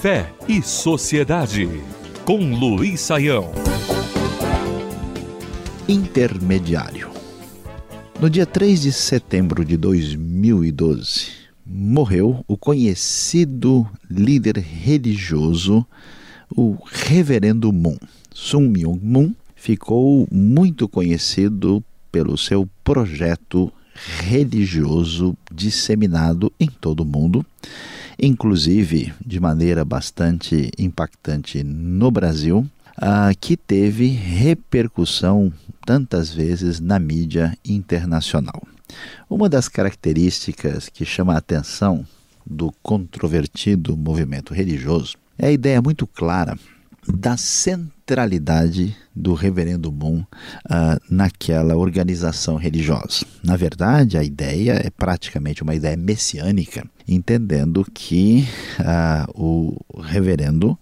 Fé e Sociedade, com Luiz Saião. Intermediário. No dia 3 de setembro de 2012, morreu o conhecido líder religioso, o Reverendo Moon. Sun Myung Moon ficou muito conhecido pelo seu projeto religioso disseminado em todo o mundo, inclusive de maneira bastante impactante no Brasil, uh, que teve repercussão tantas vezes na mídia internacional. Uma das características que chama a atenção do controvertido movimento religioso é a ideia muito clara da centralidade do Reverendo Moon uh, naquela organização religiosa. Na verdade, a ideia é praticamente uma ideia messiânica, entendendo que uh, o Reverendo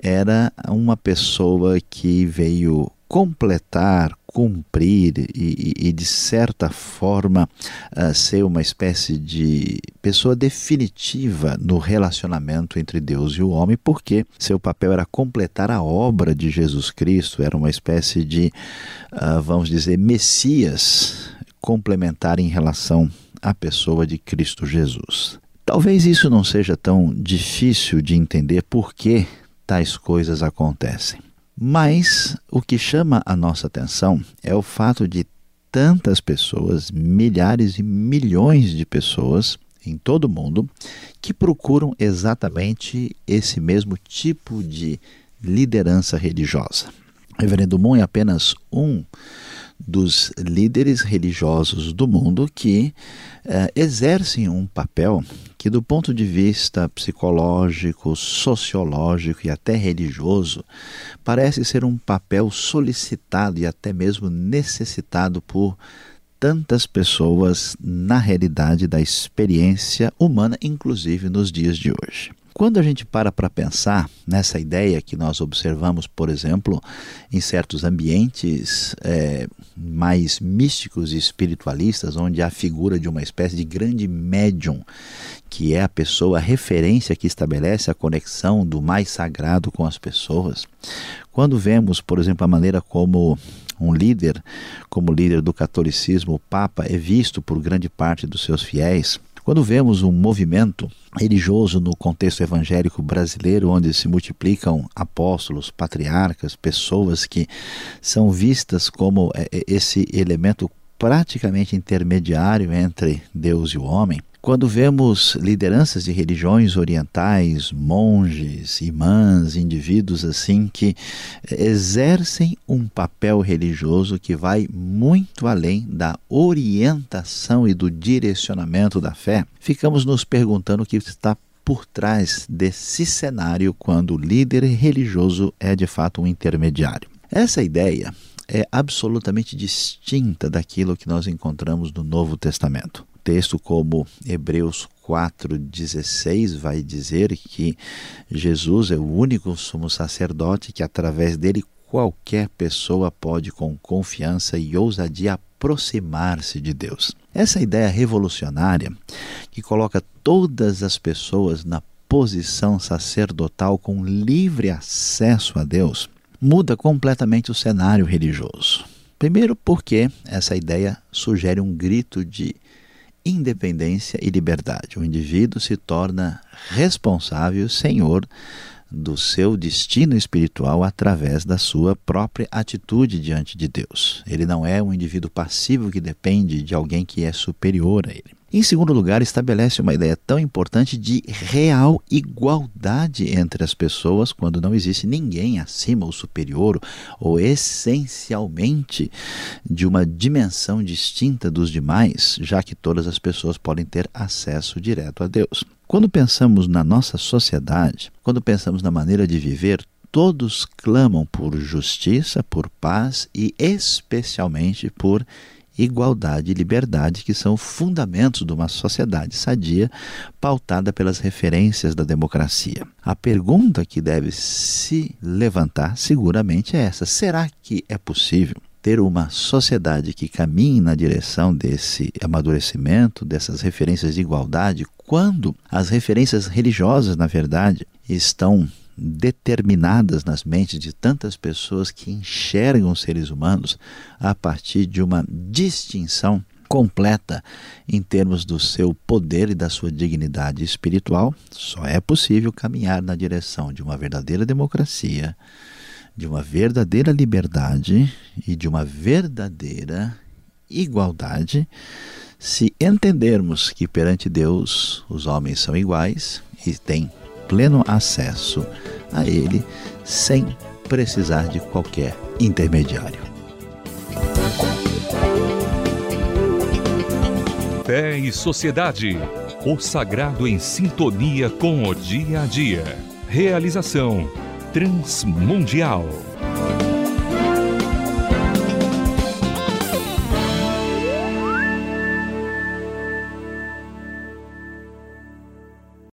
era uma pessoa que veio completar, cumprir e, e, de certa forma uh, ser uma espécie de pessoa definitiva no relacionamento entre Deus e o homem, porque seu papel era completar a obra de Jesus Cristo, era uma espécie de, uh, vamos dizer, Messias complementar em relação à pessoa de Cristo Jesus. Talvez isso não seja tão difícil de entender por que tais coisas acontecem. Mas o que chama a nossa atenção é o fato de tantas pessoas, milhares e milhões de pessoas em todo o mundo, que procuram exatamente esse mesmo tipo de liderança religiosa. Reverendo Moon é apenas um dos líderes religiosos do mundo que eh, exercem um papel que, do ponto de vista psicológico, sociológico e até religioso, parece ser um papel solicitado e até mesmo necessitado por tantas pessoas na realidade da experiência humana, inclusive nos dias de hoje. Quando a gente para para pensar nessa ideia que nós observamos, por exemplo, em certos ambientes é, mais místicos e espiritualistas, onde há a figura de uma espécie de grande médium, que é a pessoa, a referência que estabelece a conexão do mais sagrado com as pessoas, quando vemos, por exemplo, a maneira como um líder, como líder do catolicismo, o Papa, é visto por grande parte dos seus fiéis, quando vemos um movimento religioso no contexto evangélico brasileiro, onde se multiplicam apóstolos, patriarcas, pessoas que são vistas como é, é, esse elemento praticamente intermediário entre Deus e o homem, quando vemos lideranças de religiões orientais, monges, imãs, indivíduos assim que exercem um papel religioso que vai muito além da orientação e do direcionamento da fé, ficamos nos perguntando o que está por trás desse cenário quando o líder religioso é de fato um intermediário. Essa ideia é absolutamente distinta daquilo que nós encontramos no Novo Testamento texto como Hebreus 4,16 vai dizer que Jesus é o único sumo sacerdote que, através dele, qualquer pessoa pode, com confiança e ousadia, aproximar-se de Deus. Essa ideia revolucionária, que coloca todas as pessoas na posição sacerdotal com livre acesso a Deus, muda completamente o cenário religioso. Primeiro, porque essa ideia sugere um grito de independência e liberdade. O indivíduo se torna responsável, senhor do seu destino espiritual através da sua própria atitude diante de Deus. Ele não é um indivíduo passivo que depende de alguém que é superior a ele. Em segundo lugar, estabelece uma ideia tão importante de real igualdade entre as pessoas, quando não existe ninguém acima ou superior, ou essencialmente de uma dimensão distinta dos demais, já que todas as pessoas podem ter acesso direto a Deus. Quando pensamos na nossa sociedade, quando pensamos na maneira de viver, todos clamam por justiça, por paz e especialmente por igualdade e liberdade, que são fundamentos de uma sociedade sadia pautada pelas referências da democracia. A pergunta que deve se levantar seguramente é essa: será que é possível ter uma sociedade que caminhe na direção desse amadurecimento, dessas referências de igualdade, quando as referências religiosas, na verdade, estão determinadas nas mentes de tantas pessoas que enxergam os seres humanos a partir de uma distinção completa em termos do seu poder e da sua dignidade espiritual, só é possível caminhar na direção de uma verdadeira democracia, de uma verdadeira liberdade e de uma verdadeira igualdade se entendermos que perante Deus os homens são iguais e têm pleno acesso a Ele sem precisar de qualquer intermediário. Fé e Sociedade. O sagrado em sintonia com o dia a dia. Realização Transmundial.